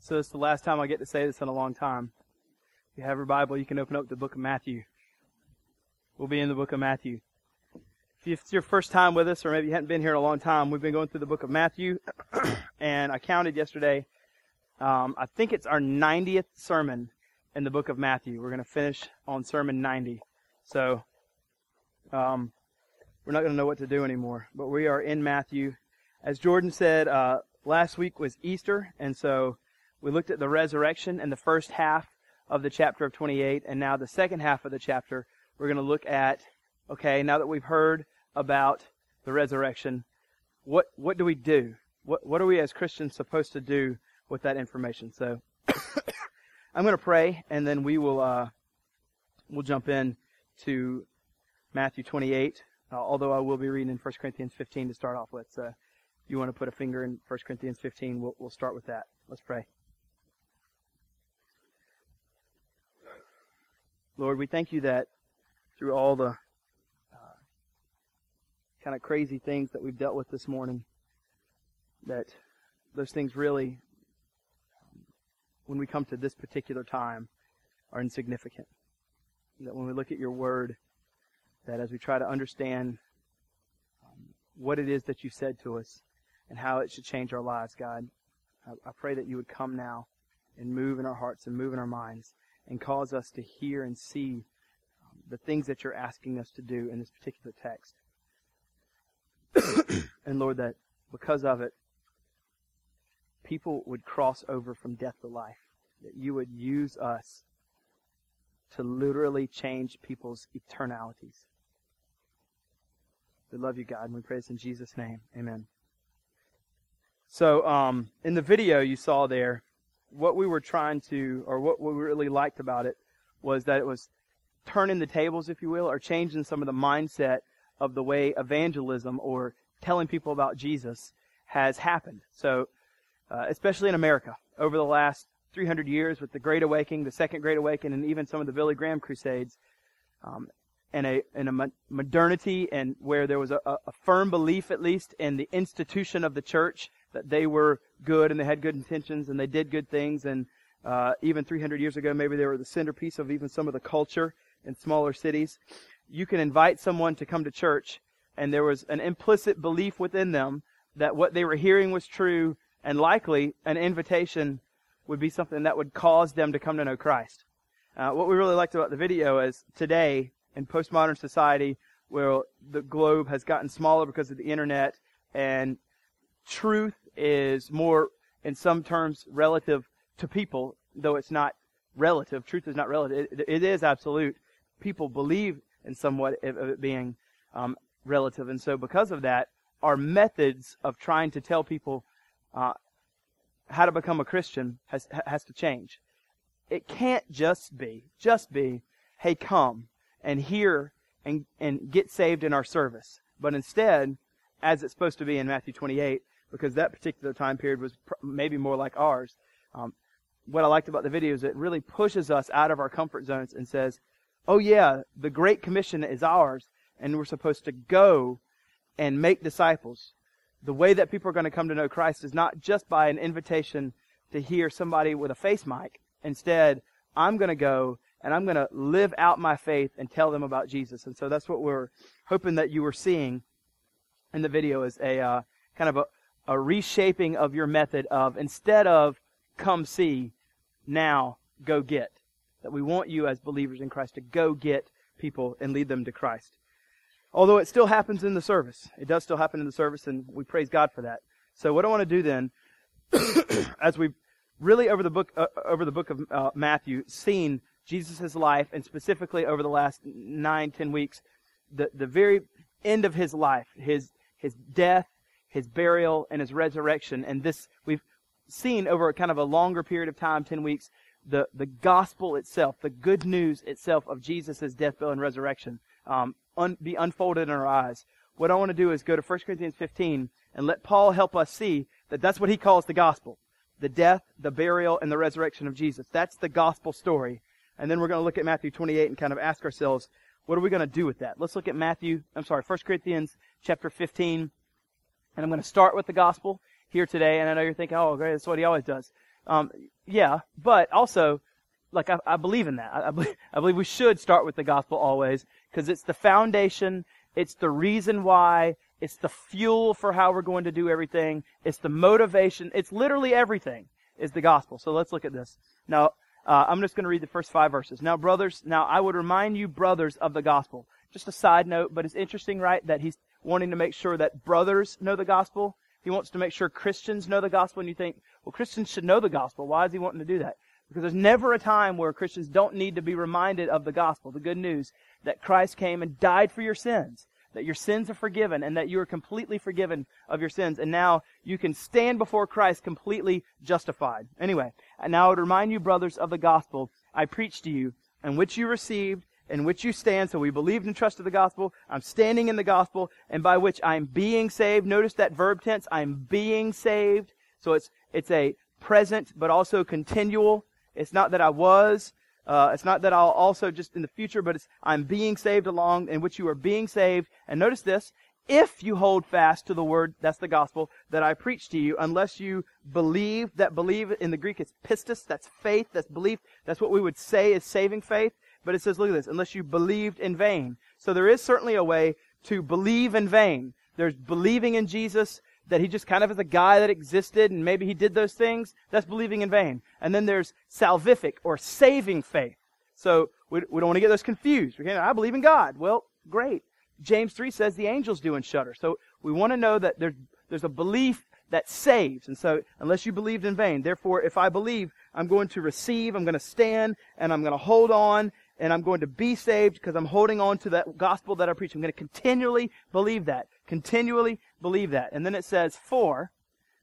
So it's the last time I get to say this in a long time. If you have your Bible, you can open up the book of Matthew. We'll be in the book of Matthew. If it's your first time with us, or maybe you haven't been here in a long time, we've been going through the book of Matthew, and I counted yesterday. Um, I think it's our 90th sermon in the book of Matthew. We're going to finish on sermon 90. So, um, we're not going to know what to do anymore, but we are in Matthew. As Jordan said, uh, last week was Easter, and so we looked at the resurrection in the first half of the chapter of 28, and now the second half of the chapter, we're going to look at, okay, now that we've heard about the resurrection, what, what do we do? What, what are we as Christians supposed to do with that information? So, I'm going to pray, and then we will, uh, we'll jump in to Matthew 28, uh, although I will be reading in 1 Corinthians 15 to start off with. So, if you want to put a finger in 1 Corinthians 15, we'll, we'll start with that. Let's pray. Lord, we thank you that through all the uh, kind of crazy things that we've dealt with this morning, that those things really, when we come to this particular time, are insignificant. That when we look at your word, that as we try to understand um, what it is that you said to us and how it should change our lives, God, I, I pray that you would come now and move in our hearts and move in our minds and cause us to hear and see um, the things that you're asking us to do in this particular text. and Lord, that because of it, people would cross over from death to life. That you would use us to literally change people's eternalities. We love you, God, and we pray this in Jesus' name. Amen. So, um, in the video you saw there, what we were trying to, or what we really liked about it, was that it was turning the tables, if you will, or changing some of the mindset of the way evangelism or telling people about Jesus has happened. So, uh, especially in America, over the last 300 years with the Great Awakening, the Second Great Awakening, and even some of the Billy Graham Crusades, um, and a in a modernity and where there was a, a firm belief, at least, in the institution of the church that they were good and they had good intentions and they did good things. And uh, even 300 years ago, maybe they were the centerpiece of even some of the culture in smaller cities. You can invite someone to come to church, and there was an implicit belief within them that what they were hearing was true, and likely an invitation would be something that would cause them to come to know Christ. Uh, what we really liked about the video is today in postmodern society, where the globe has gotten smaller because of the internet and truth is more, in some terms, relative to people, though it's not relative. Truth is not relative. it, it is absolute. People believe in somewhat of it being um, relative, and so because of that, our methods of trying to tell people uh, how to become a Christian has has to change. It can't just be just be, hey, come and hear and and get saved in our service, but instead, as it's supposed to be in Matthew 28, because that particular time period was pr- maybe more like ours. Um, what I liked about the video is it really pushes us out of our comfort zones and says, oh yeah, the Great Commission is ours, and we're supposed to go and make disciples. The way that people are going to come to know Christ is not just by an invitation to hear somebody with a face mic. Instead, I'm going to go and I'm going to live out my faith and tell them about Jesus. And so that's what we're hoping that you were seeing in the video is a uh, kind of a, a reshaping of your method of instead of come see, now go get. That we want you as believers in Christ to go get people and lead them to Christ. Although it still happens in the service. It does still happen in the service, and we praise God for that. So what I want to do then, as we've really over the book uh, over the book of uh, Matthew seen Jesus' life, and specifically over the last nine ten weeks, the the very end of his life, his his death, his burial, and his resurrection. And this, we've seen over kind of a longer period of time, 10 weeks, the, the gospel itself, the good news itself of Jesus' death, burial, and resurrection um, un, be unfolded in our eyes. What I want to do is go to 1 Corinthians 15 and let Paul help us see that that's what he calls the gospel. The death, the burial, and the resurrection of Jesus. That's the gospel story. And then we're going to look at Matthew 28 and kind of ask ourselves, what are we going to do with that? Let's look at Matthew, I'm sorry, 1 Corinthians chapter 15, and I'm going to start with the gospel here today. And I know you're thinking, oh, great, that's what he always does. Um, yeah, but also, like I, I believe in that. I, I, believe, I believe we should start with the gospel always because it's the foundation. It's the reason why. It's the fuel for how we're going to do everything. It's the motivation. It's literally everything is the gospel. So let's look at this. Now, uh, I'm just going to read the first five verses. Now, brothers, now I would remind you, brothers, of the gospel. Just a side note, but it's interesting, right, that he's wanting to make sure that brothers know the gospel. He wants to make sure Christians know the gospel. And you think, well, Christians should know the gospel. Why is he wanting to do that? Because there's never a time where Christians don't need to be reminded of the gospel, the good news, that Christ came and died for your sins, that your sins are forgiven, and that you are completely forgiven of your sins. And now you can stand before Christ completely justified. Anyway, and now I would remind you, brothers, of the gospel I preached to you, and which you received, in which you stand. So we believed and trusted the gospel. I'm standing in the gospel, and by which I'm being saved. Notice that verb tense. I'm being saved. So it's it's a present, but also continual. It's not that I was. Uh, it's not that I'll also just in the future, but it's I'm being saved along in which you are being saved. And notice this: if you hold fast to the word, that's the gospel that I preach to you, unless you believe. That believe in the Greek is pistis. That's faith. That's belief. That's what we would say is saving faith. But it says, look at this, unless you believed in vain. So there is certainly a way to believe in vain. There's believing in Jesus, that he just kind of is a guy that existed and maybe he did those things. That's believing in vain. And then there's salvific or saving faith. So we, we don't want to get those confused. Okay, I believe in God. Well, great. James 3 says the angels do and shudder. So we want to know that there's, there's a belief that saves. And so, unless you believed in vain, therefore, if I believe, I'm going to receive, I'm going to stand, and I'm going to hold on, and I'm going to be saved because I'm holding on to that gospel that I preach. I'm going to continually believe that. Continually believe that. And then it says, For,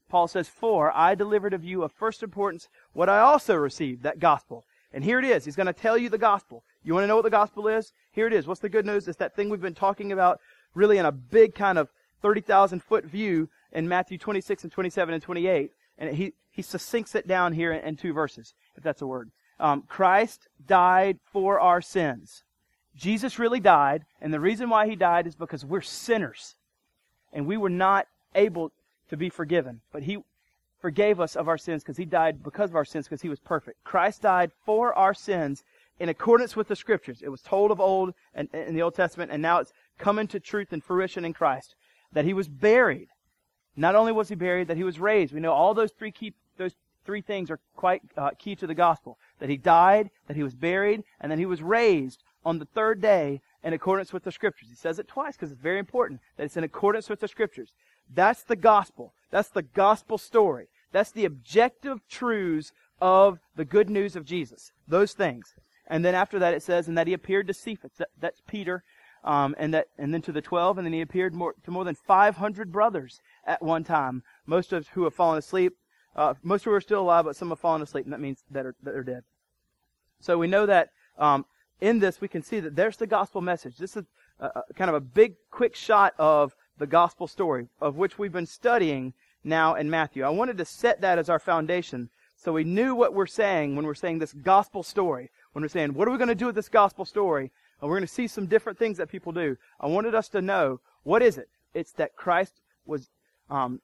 Paul says, For I delivered of you of first importance what I also received, that gospel. And here it is. He's going to tell you the gospel. You want to know what the gospel is? Here it is. What's the good news? It's that thing we've been talking about really in a big kind of 30,000 foot view in Matthew 26 and 27 and 28. And he, he succincts it down here in, in two verses, if that's a word. Um, Christ died for our sins. Jesus really died, and the reason why he died is because we're sinners. And we were not able to be forgiven. But he forgave us of our sins because he died because of our sins because he was perfect. Christ died for our sins in accordance with the scriptures. It was told of old and in the Old Testament, and now it's coming to truth and fruition in Christ. That he was buried. Not only was he buried, that he was raised. We know all those three key, three things are quite uh, key to the gospel. That he died, that he was buried, and then he was raised on the third day in accordance with the scriptures. He says it twice because it's very important that it's in accordance with the scriptures. That's the gospel. That's the gospel story. That's the objective truths of the good news of Jesus. Those things. And then after that it says, and that he appeared to Cephas. That, that's Peter. Um, and that, and then to the twelve, and then he appeared more, to more than 500 brothers at one time, most of who have fallen asleep, uh, most who are still alive, but some have fallen asleep, and that means that, are, that they're dead. So we know that um, in this we can see that there's the gospel message. This is a, a, kind of a big, quick shot of the gospel story, of which we've been studying now in Matthew. I wanted to set that as our foundation so we knew what we're saying when we're saying this gospel story. When we're saying, what are we going to do with this gospel story? And we're going to see some different things that people do. I wanted us to know, what is it? It's that Christ was um,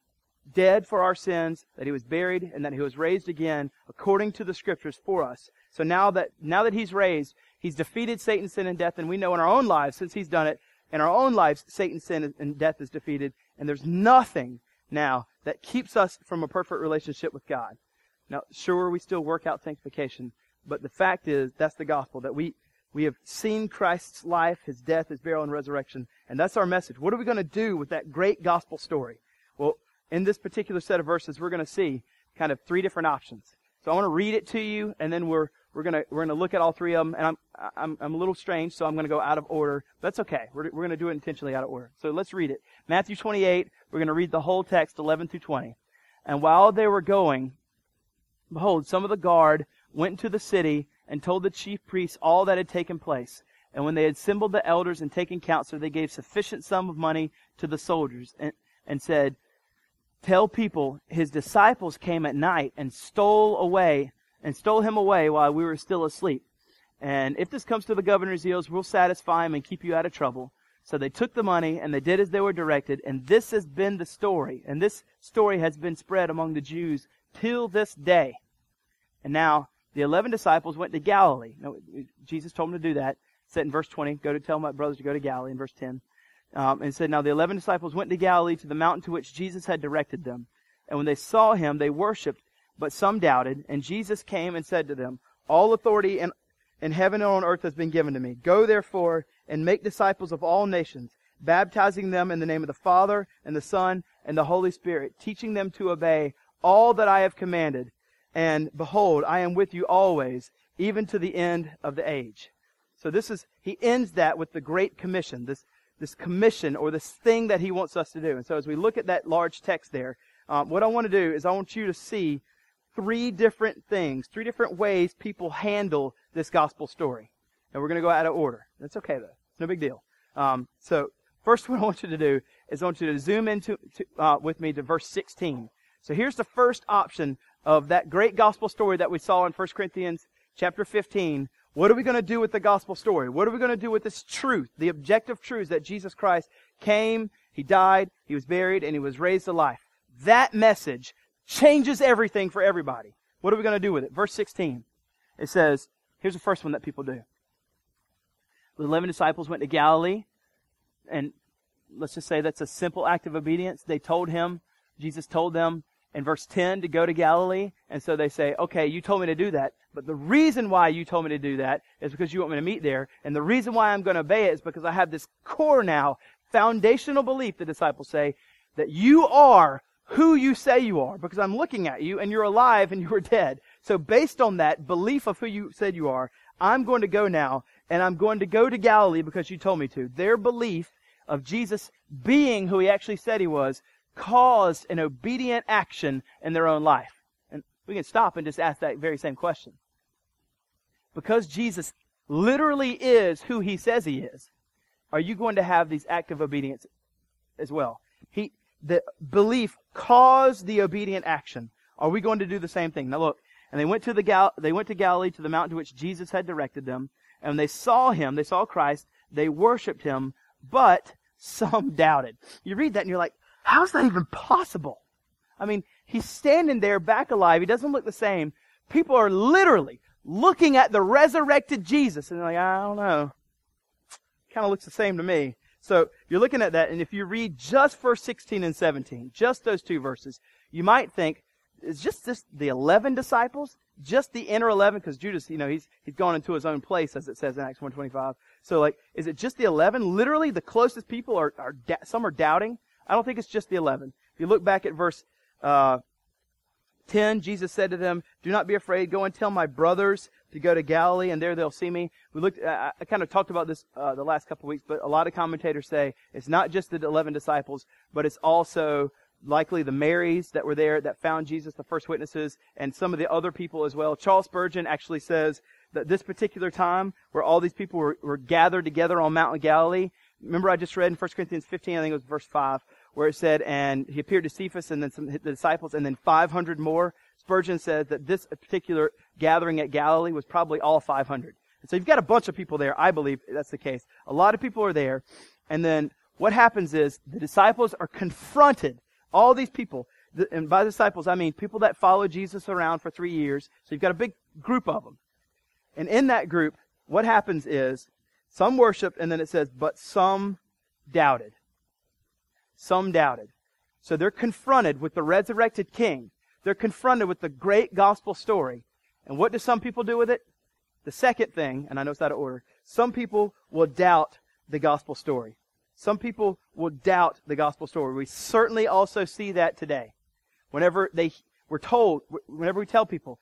dead for our sins, that he was buried, and that he was raised again according to the scriptures for us. So now that, now that he's raised, he's defeated Satan, sin, and death, and we know in our own lives, since he's done it, in our own lives, Satan, sin, and death is defeated, and there's nothing now that keeps us from a perfect relationship with God. Now, sure, we still work out sanctification, but the fact is, that's the gospel, that we, we have seen Christ's life, his death, his burial, and resurrection, and that's our message. What are we going to do with that great gospel story? Well, in this particular set of verses, we're going to see kind of three different options. So I want to read it to you, and then we're we're gonna we're gonna look at all three of them. And I'm I'm I'm a little strange, so I'm gonna go out of order. That's okay. We're we're gonna do it intentionally out of order. So let's read it. Matthew 28. We're gonna read the whole text, 11 through 20. And while they were going, behold, some of the guard went into the city and told the chief priests all that had taken place. And when they had assembled the elders and taken counsel, they gave sufficient sum of money to the soldiers and, and said, tell people his disciples came at night and stole away and stole him away while we were still asleep. And if this comes to the governor's ears, we'll satisfy him and keep you out of trouble. So they took the money and they did as they were directed. And this has been the story. And this story has been spread among the Jews till this day. And now the 11 disciples went to Galilee. No, Jesus told them to do that. said in verse 20, go to tell my brothers to go to Galilee in verse 10. Um, and said, Now the 11 disciples went to Galilee to the mountain to which Jesus had directed them. And when they saw him, they worshipped, but some doubted. And Jesus came and said to them, All authority in, in heaven and on earth has been given to me. Go therefore and make disciples of all nations, baptizing them in the name of the Father and the Son and the Holy Spirit, teaching them to obey all that I have commanded. And behold, I am with you always, even to the end of the age. So this is, he ends that with the Great Commission, this, this commission or this thing that he wants us to do. And so as we look at that large text there, um, what I want to do is I want you to see three different things, three different ways people handle this gospel story. And we're going to go out of order. That's okay though. It's no big deal. Um, so first what I want you to do is I want you to zoom into to, uh, with me to verse 16. So here's the first option of that great gospel story that we saw in 1 Corinthians chapter 15. What are we going to do with the gospel story? What are we going to do with this truth, the objective truth that Jesus Christ came, He died, He was buried, and He was raised to life? That message changes everything for everybody. What are we going to do with it? Verse 16. It says, here's the first one that people do. The 11 disciples went to Galilee, and let's just say that's a simple act of obedience. They told him, Jesus told them in verse 10 to go to Galilee, and so they say, okay, you told me to do that, but the reason why you told me to do that is because you want me to meet there, and the reason why I'm going to obey it is because I have this core now, foundational belief, the disciples say, that you are who you say you are because I'm looking at you and you're alive and you were dead. So based on that belief of who you said you are, I'm going to go now and I'm going to go to Galilee because you told me to. Their belief of Jesus being who he actually said he was caused an obedient action in their own life. And we can stop and just ask that very same question. Because Jesus literally is who he says he is, are you going to have these active obedience as well? He, the belief caused the obedient action. Are we going to do the same thing? Now look, and they went to the Gal- they went to Galilee to the mountain to which Jesus had directed them, and they saw him, they saw Christ, they worshiped him, but some doubted. You read that and you're like, how is that even possible? I mean, he's standing there back alive. He doesn't look the same. People are literally looking at the resurrected Jesus and they're like, I don't know. Kind of looks the same to me. So you're looking at that, and if you read just verse 16 and 17, just those two verses, you might think, is just this the 11 disciples? Just the inner 11? Because Judas, you know, he's, he's gone into his own place, as it says in Acts 125. So like, is it just the 11? Literally, the closest people are, are some are doubting. I don't think it's just the 11. If you look back at verse, uh, 10, Jesus said to them, Do not be afraid. Go and tell my brothers to go to Galilee, and there they'll see me. We looked, I, I kind of talked about this uh, the last couple of weeks, but a lot of commentators say it's not just the 11 disciples, but it's also likely the Marys that were there that found Jesus, the first witnesses, and some of the other people as well. Charles Spurgeon actually says that this particular time where all these people were, were gathered together on Mount Galilee, remember I just read in 1 Corinthians 15, I think it was verse 5, where it said, and he appeared to Cephas and then some the disciples and then 500 more. Spurgeon says that this particular gathering at Galilee was probably all 500. And so you've got a bunch of people there. I believe that's the case. A lot of people are there. And then what happens is the disciples are confronted. All these people, and by disciples I mean people that follow Jesus around for three years. So you've got a big group of them. And in that group, what happens is some worshiped, and then it says, but some doubted. Some doubted. So they're confronted with the resurrected king. They're confronted with the great gospel story. And what do some people do with it? The second thing, and I know it's out of order, some people will doubt the gospel story. Some people will doubt the gospel story. We certainly also see that today. Whenever they were told, whenever we tell people,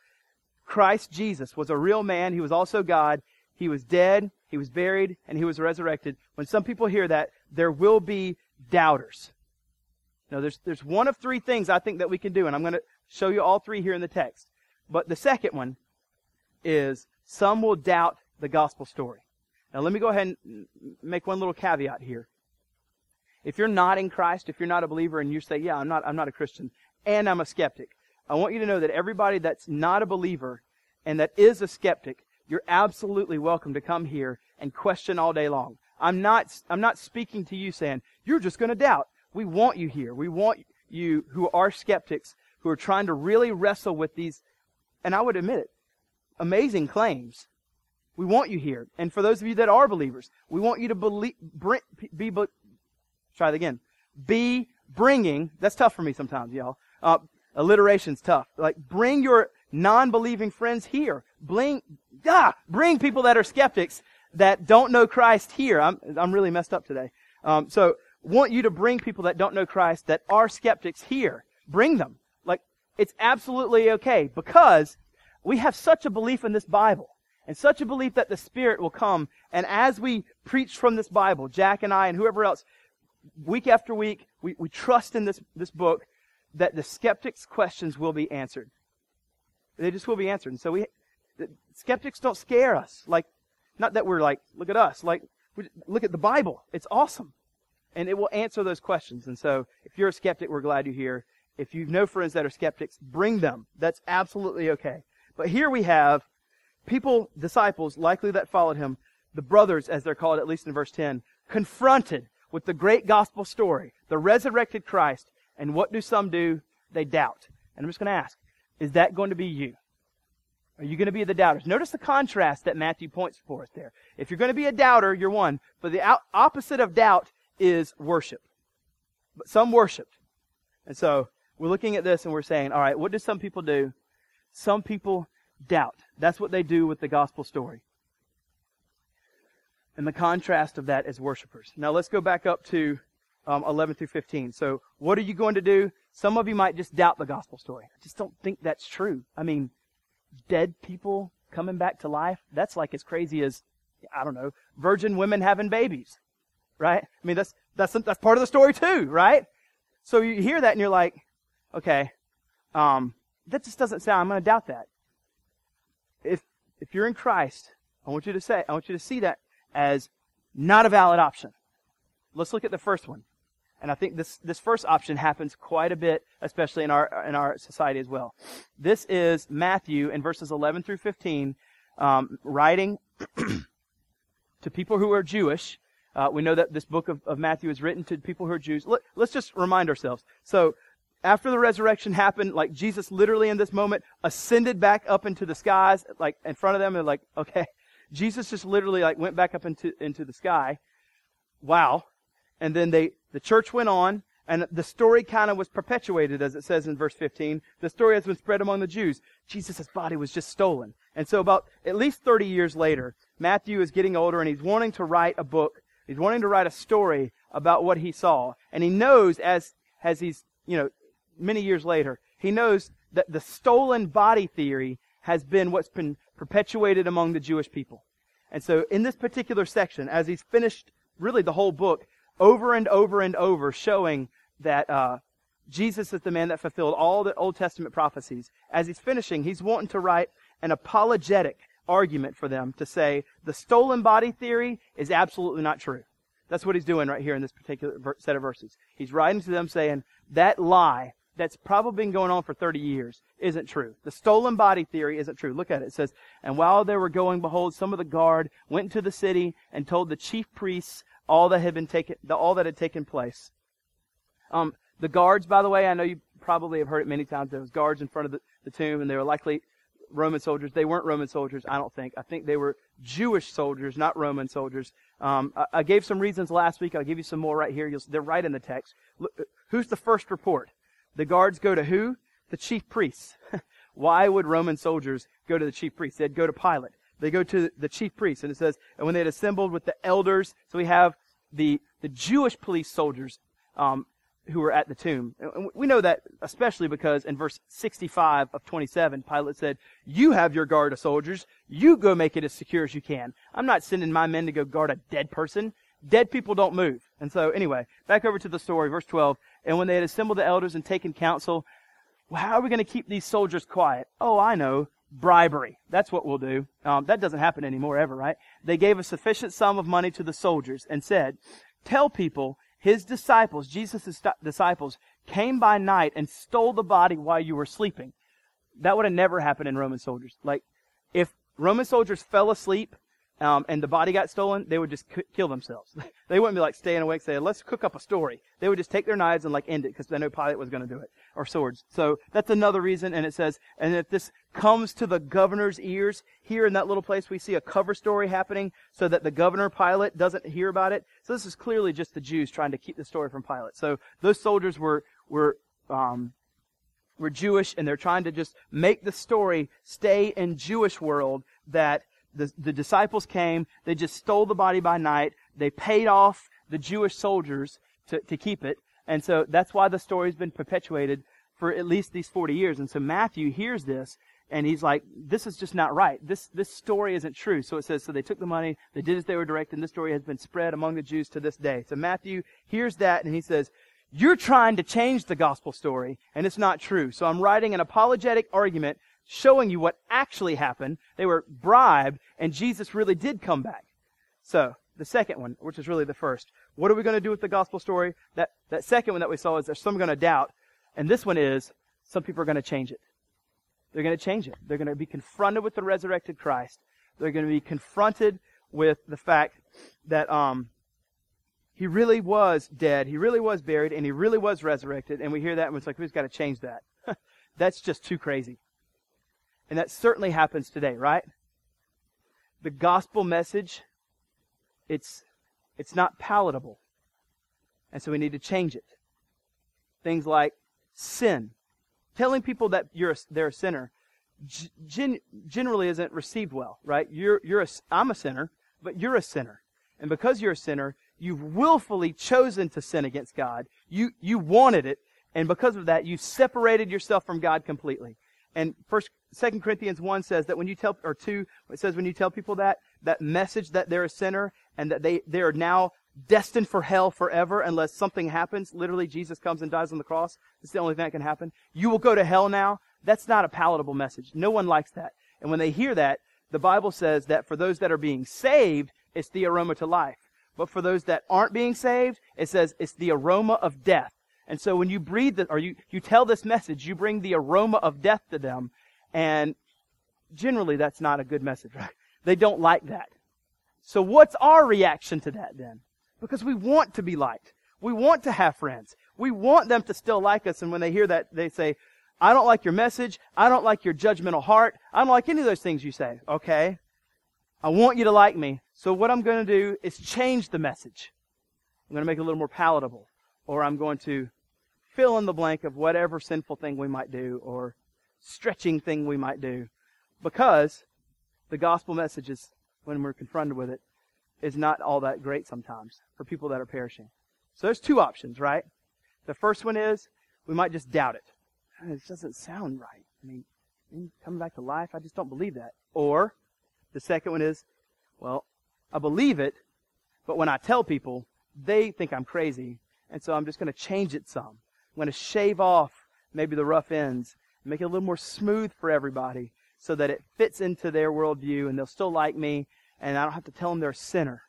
Christ Jesus was a real man, he was also God, he was dead, he was buried, and he was resurrected. When some people hear that, there will be doubters. Now, there's, there's one of three things I think that we can do, and I'm going to show you all three here in the text. But the second one is some will doubt the gospel story. Now, let me go ahead and make one little caveat here. If you're not in Christ, if you're not a believer, and you say, "Yeah, I'm not, I'm not a Christian, and I'm a skeptic," I want you to know that everybody that's not a believer and that is a skeptic, you're absolutely welcome to come here and question all day long. I'm not, I'm not speaking to you saying, you're just going to doubt. We want you here. We want you who are skeptics, who are trying to really wrestle with these and I would admit it, amazing claims. We want you here. And for those of you that are believers, we want you to believe, be, be, try it again. Be bringing, that's tough for me sometimes, y'all. Uh, alliteration's tough. Like, bring your non-believing friends here. Bring, ah, bring people that are skeptics that don't know Christ here. I'm, I'm really messed up today. Um, so, want you to bring people that don't know Christ that are skeptics here. Bring them. Like, it's absolutely okay because we have such a belief in this Bible and such a belief that the Spirit will come. And as we preach from this Bible, Jack and I and whoever else, week after week, we, we trust in this, this book that the skeptics' questions will be answered. They just will be answered. And so we, skeptics don't scare us. Like, not that we're like, look at us. Like, look at the Bible. It's awesome. And it will answer those questions. And so, if you're a skeptic, we're glad you're here. If you know friends that are skeptics, bring them. That's absolutely okay. But here we have people, disciples, likely that followed him, the brothers, as they're called, at least in verse 10, confronted with the great gospel story, the resurrected Christ, and what do some do? They doubt. And I'm just going to ask, is that going to be you? Are you going to be the doubters? Notice the contrast that Matthew points for us there. If you're going to be a doubter, you're one. But the opposite of doubt is worship. But some worshiped. And so we're looking at this and we're saying, all right, what do some people do? Some people doubt. That's what they do with the gospel story. And the contrast of that is worshipers. Now let's go back up to um, 11 through 15. So what are you going to do? Some of you might just doubt the gospel story. I just don't think that's true. I mean, dead people coming back to life, that's like as crazy as, I don't know, virgin women having babies. Right? I mean, that's, that's, that's part of the story too, right? So you hear that and you're like, okay, um, that just doesn't sound, I'm going to doubt that if if you're in Christ, I want you to say, I want you to see that as not a valid option. Let's look at the first one. And I think this, this first option happens quite a bit, especially in our, in our society as well. This is Matthew in verses 11 through 15, um, writing to people who are Jewish. Uh, we know that this book of, of Matthew is written to people who are Jews. Let, let's just remind ourselves. So, after the resurrection happened, like Jesus literally in this moment ascended back up into the skies, like in front of them, and like, okay, Jesus just literally like went back up into, into the sky. Wow. And then they, the church went on, and the story kind of was perpetuated, as it says in verse 15. The story has been spread among the Jews. Jesus' body was just stolen. And so about at least 30 years later, Matthew is getting older and he's wanting to write a book. He's wanting to write a story about what he saw. And he knows as, as he's, you know, many years later, he knows that the stolen body theory has been what's been perpetuated among the Jewish people. And so in this particular section, as he's finished really the whole book, over and over and over showing that uh, Jesus is the man that fulfilled all the Old Testament prophecies, as he's finishing, he's wanting to write an apologetic argument for them to say the stolen body theory is absolutely not true. That's what he's doing right here in this particular set of verses. He's writing to them saying that lie that's probably been going on for 30 years isn't true. The stolen body theory isn't true. Look at it. It says, And while they were going, behold, some of the guard went into the city and told the chief priests all that had been taken, all that had taken place. Um, the guards, by the way, I know you probably have heard it many times. There was guards in front of the, the tomb, and they were likely Roman soldiers. They weren't Roman soldiers, I don't think. I think they were Jewish soldiers, not Roman soldiers. Um, I, I, gave some reasons last week. I'll give you some more right here. You'll, they're right in the text. Look, who's the first report? The guards go to who? The chief priests. Why would Roman soldiers go to the chief priests? They'd go to Pilate. They go to the chief priests. And it says, and when they had assembled with the elders, so we have the, the Jewish police soldiers um, who were at the tomb. And we know that especially because in verse 65 of 27, Pilate said, You have your guard of soldiers. You go make it as secure as you can. I'm not sending my men to go guard a dead person. Dead people don't move. And so, anyway, back over to the story, verse 12. And when they had assembled the elders and taken counsel, well, how are we going to keep these soldiers quiet? Oh, I know. Bribery. That's what we'll do. Um, that doesn't happen anymore ever, right? They gave a sufficient sum of money to the soldiers and said, Tell people his disciples, Jesus' disciples, came by night and stole the body while you were sleeping. That would have never happened in Roman soldiers. Like, if Roman soldiers fell asleep um, and the body got stolen, they would just c- kill themselves. they wouldn't be like staying awake saying, let's cook up a story. They would just take their knives and like end it because they know Pilate was going to do it. Or swords. So that's another reason. And it says, and if this comes to the governor's ears, here in that little place we see a cover story happening so that the governor Pilate doesn't hear about it. So this is clearly just the Jews trying to keep the story from Pilate. So those soldiers were, were, um, were Jewish and they're trying to just make the story stay in Jewish world that the, the disciples came, they just stole the body by night, they paid off the Jewish soldiers to, to keep it, and so that's why the story's been perpetuated for at least these 40 years. And so Matthew hears this, and he's like, this is just not right. This, this story isn't true. So it says, so they took the money, they did as they were directed, and this story has been spread among the Jews to this day. So Matthew hears that, and he says, you're trying to change the gospel story, and it's not true. So I'm writing an apologetic argument showing you what actually happened. They were bribed, and Jesus really did come back. So, the second one, which is really the first. What are we going to do with the gospel story? That, that second one that we saw is there's some going to doubt. And this one is some people are going to change it. They're going to change it. They're going to be confronted with the resurrected Christ. They're going to be confronted with the fact that um, he really was dead, he really was buried, and he really was resurrected. And we hear that, and it's like, we've got to change that. That's just too crazy. And that certainly happens today, right? The gospel message, it's, it's not palatable. And so we need to change it. Things like sin. Telling people that you're a, they're a sinner gen, generally isn't received well, right? You're, you're a, I'm a sinner, but you're a sinner. And because you're a sinner, you've willfully chosen to sin against God. You, you wanted it. And because of that, you've separated yourself from God completely. And first, Second Corinthians 1 says that when you tell, or 2, it says when you tell people that, that message that they're a sinner and that they, they are now destined for hell forever unless something happens. Literally, Jesus comes and dies on the cross. It's the only thing that can happen. You will go to hell now. That's not a palatable message. No one likes that. And when they hear that, the Bible says that for those that are being saved, it's the aroma to life. But for those that aren't being saved, it says it's the aroma of death. And so when you breathe the, or you, you tell this message, you bring the aroma of death to them. And generally that's not a good message, right? They don't like that. So what's our reaction to that then? Because we want to be liked. We want to have friends. We want them to still like us. And when they hear that, they say, I don't like your message. I don't like your judgmental heart. I don't like any of those things you say. Okay. I want you to like me. So what I'm going to do is change the message. I'm going to make it a little more palatable. Or I'm going to fill in the blank of whatever sinful thing we might do or stretching thing we might do. Because the gospel message is, when we're confronted with it, is not all that great sometimes for people that are perishing. So there's two options, right? The first one is we might just doubt it. This doesn't sound right. I mean, coming back to life, I just don't believe that. Or the second one is, well, I believe it, but when I tell people, they think I'm crazy, and so I'm just going to change it some. I'm going to shave off maybe the rough ends, make it a little more smooth for everybody so that it fits into their worldview and they'll still like me and I don't have to tell them they're a sinner.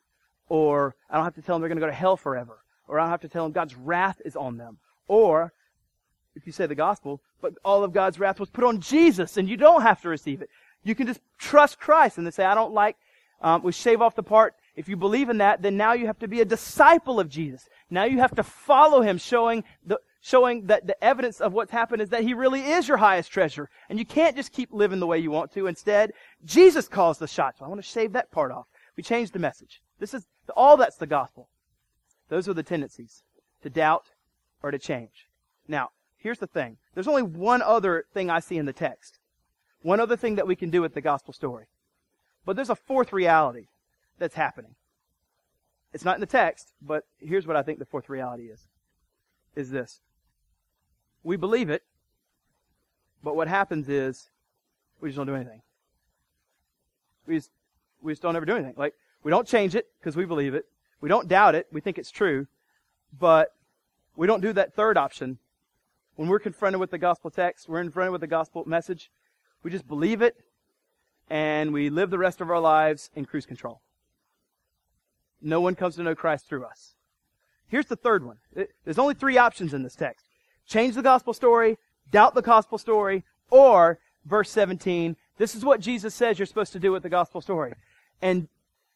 Or I don't have to tell them they're going to go to hell forever. Or I don't have to tell them God's wrath is on them. Or, if you say the gospel, but all of God's wrath was put on Jesus and you don't have to receive it. You can just trust Christ and they say, I don't like, um, we shave off the part. If you believe in that, then now you have to be a disciple of Jesus. Now you have to follow him, showing the, showing that the evidence of what's happened is that he really is your highest treasure. And you can't just keep living the way you want to. Instead, Jesus calls the shots. I want to shave that part off. We changed the message. This is, all that's the gospel. Those are the tendencies. To doubt or to change. Now, here's the thing. There's only one other thing I see in the text. One other thing that we can do with the gospel story. But there's a fourth reality that's happening. It's not in the text, but here's what I think the fourth reality is. Is this. We believe it, but what happens is we just don't do anything. We just, we just don't ever do anything. Like, we don't change it because we believe it. We don't doubt it. We think it's true. But we don't do that third option. When we're confronted with the gospel text, we're confronted with the gospel message, we just believe it and we live the rest of our lives in cruise control. No one comes to know Christ through us. Here's the third one. There's only three options in this text change the gospel story, doubt the gospel story, or verse 17, this is what Jesus says you're supposed to do with the gospel story. And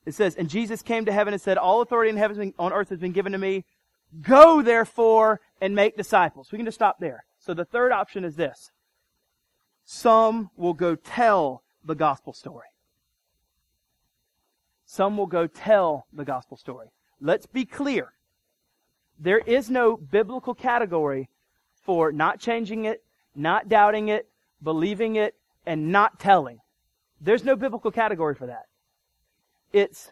it says, And Jesus came to heaven and said, All authority in heaven and on earth has been given to me. Go therefore and make disciples. We can just stop there. So the third option is this. Some will go tell the gospel story. Some will go tell the gospel story. Let's be clear. There is no biblical category for not changing it, not doubting it, believing it, and not telling. There's no biblical category for that. It's,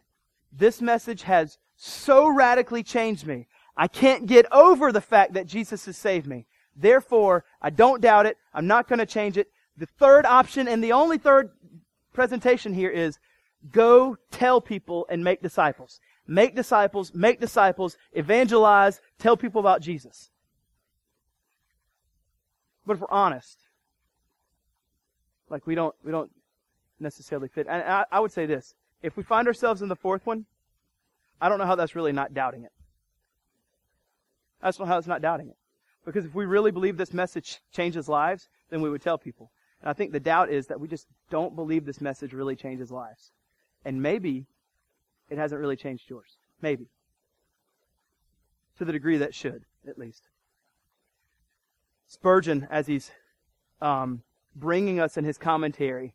this message has so radically changed me. I can't get over the fact that Jesus has saved me. Therefore, I don't doubt it. I'm not going to change it. The third option and the only third presentation here is go tell people and make disciples. Make disciples, make disciples, evangelize, tell people about Jesus. But if we're honest, like we don't, we don't necessarily fit. And I, I would say this. If we find ourselves in the fourth one, I don't know how that's really not doubting it. I don't know how it's not doubting it. Because if we really believe this message changes lives, then we would tell people. And I think the doubt is that we just don't believe this message really changes lives. And maybe it hasn't really changed yours. Maybe. To the degree that should, at least. Spurgeon, as he's um, bringing us in his commentary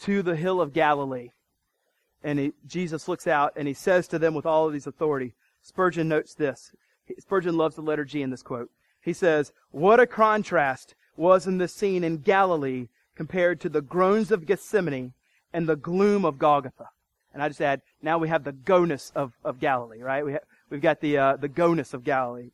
to the hill of Galilee, and he, Jesus looks out and he says to them with all of these authority, Spurgeon notes this. Spurgeon loves the letter G in this quote. He says, What a contrast was in the scene in Galilee compared to the groans of Gethsemane and the gloom of Golgotha. And I just add, now we have the goness of, of Galilee, right? We have, we've got the, uh, the goness of Galilee.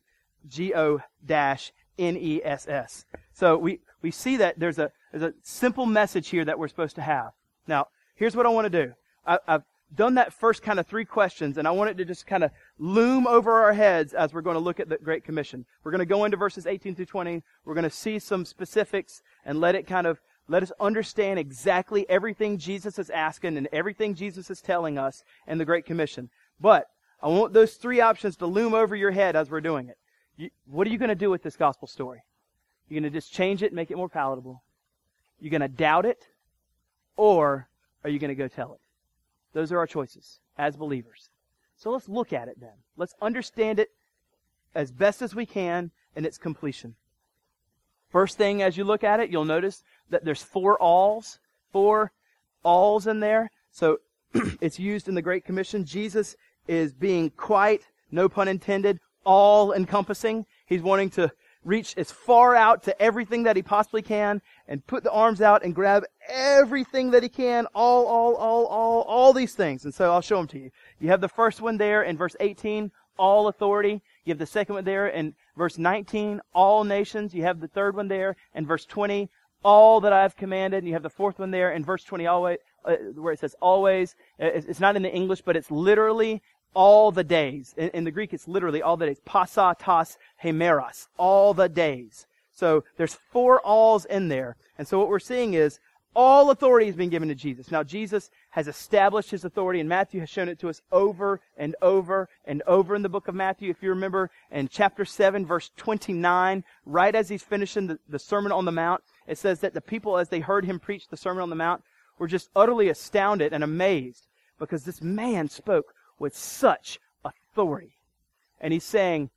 G-O dash N-E-S-S. So we, we see that there's a, there's a simple message here that we're supposed to have. Now, here's what I want to do. I, I've done that first kind of three questions, and I want it to just kind of loom over our heads as we're going to look at the Great Commission. We're going to go into verses 18 through 20. We're going to see some specifics and let it kind of let us understand exactly everything Jesus is asking and everything Jesus is telling us in the Great Commission. But I want those three options to loom over your head as we're doing it. You, what are you going to do with this gospel story? You're going to just change it, make it more palatable. You're going to doubt it, or are you going to go tell it? Those are our choices as believers. So let's look at it then. Let's understand it as best as we can in its completion. First thing as you look at it, you'll notice that there's four alls, four alls in there. So it's used in the Great Commission. Jesus is being quite, no pun intended, all encompassing. He's wanting to reach as far out to everything that he possibly can and put the arms out and grab everything that he can, all, all, all, all, all these things. And so I'll show them to you. You have the first one there in verse 18, all authority. You have the second one there in verse 19, all nations. You have the third one there in verse 20, all that I've commanded. And you have the fourth one there in verse 20, always, uh, where it says always. It's not in the English, but it's literally all the days. In, in the Greek, it's literally all the days. Pasatas hemeras. All the days. So there's four alls in there. And so what we're seeing is all authority has been given to Jesus. Now Jesus has established his authority and Matthew has shown it to us over and over and over in the book of Matthew. If you remember in chapter 7 verse 29, right as he's finishing the, the Sermon on the Mount, it says that the people as they heard him preach the Sermon on the Mount were just utterly astounded and amazed because this man spoke with such authority. And he's saying,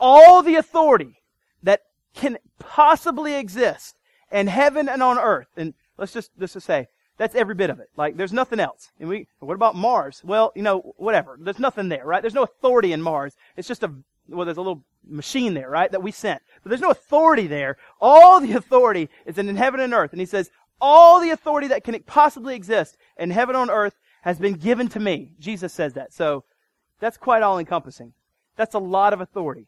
all the authority that can possibly exist in heaven and on earth. And let's just, let's just say, that's every bit of it. Like, there's nothing else. And we, what about Mars? Well, you know, whatever. There's nothing there, right? There's no authority in Mars. It's just a, well, there's a little machine there, right, that we sent. But there's no authority there. All the authority is in heaven and earth. And he says, all the authority that can possibly exist in heaven and on earth has been given to me. Jesus says that. So that's quite all encompassing. That's a lot of authority.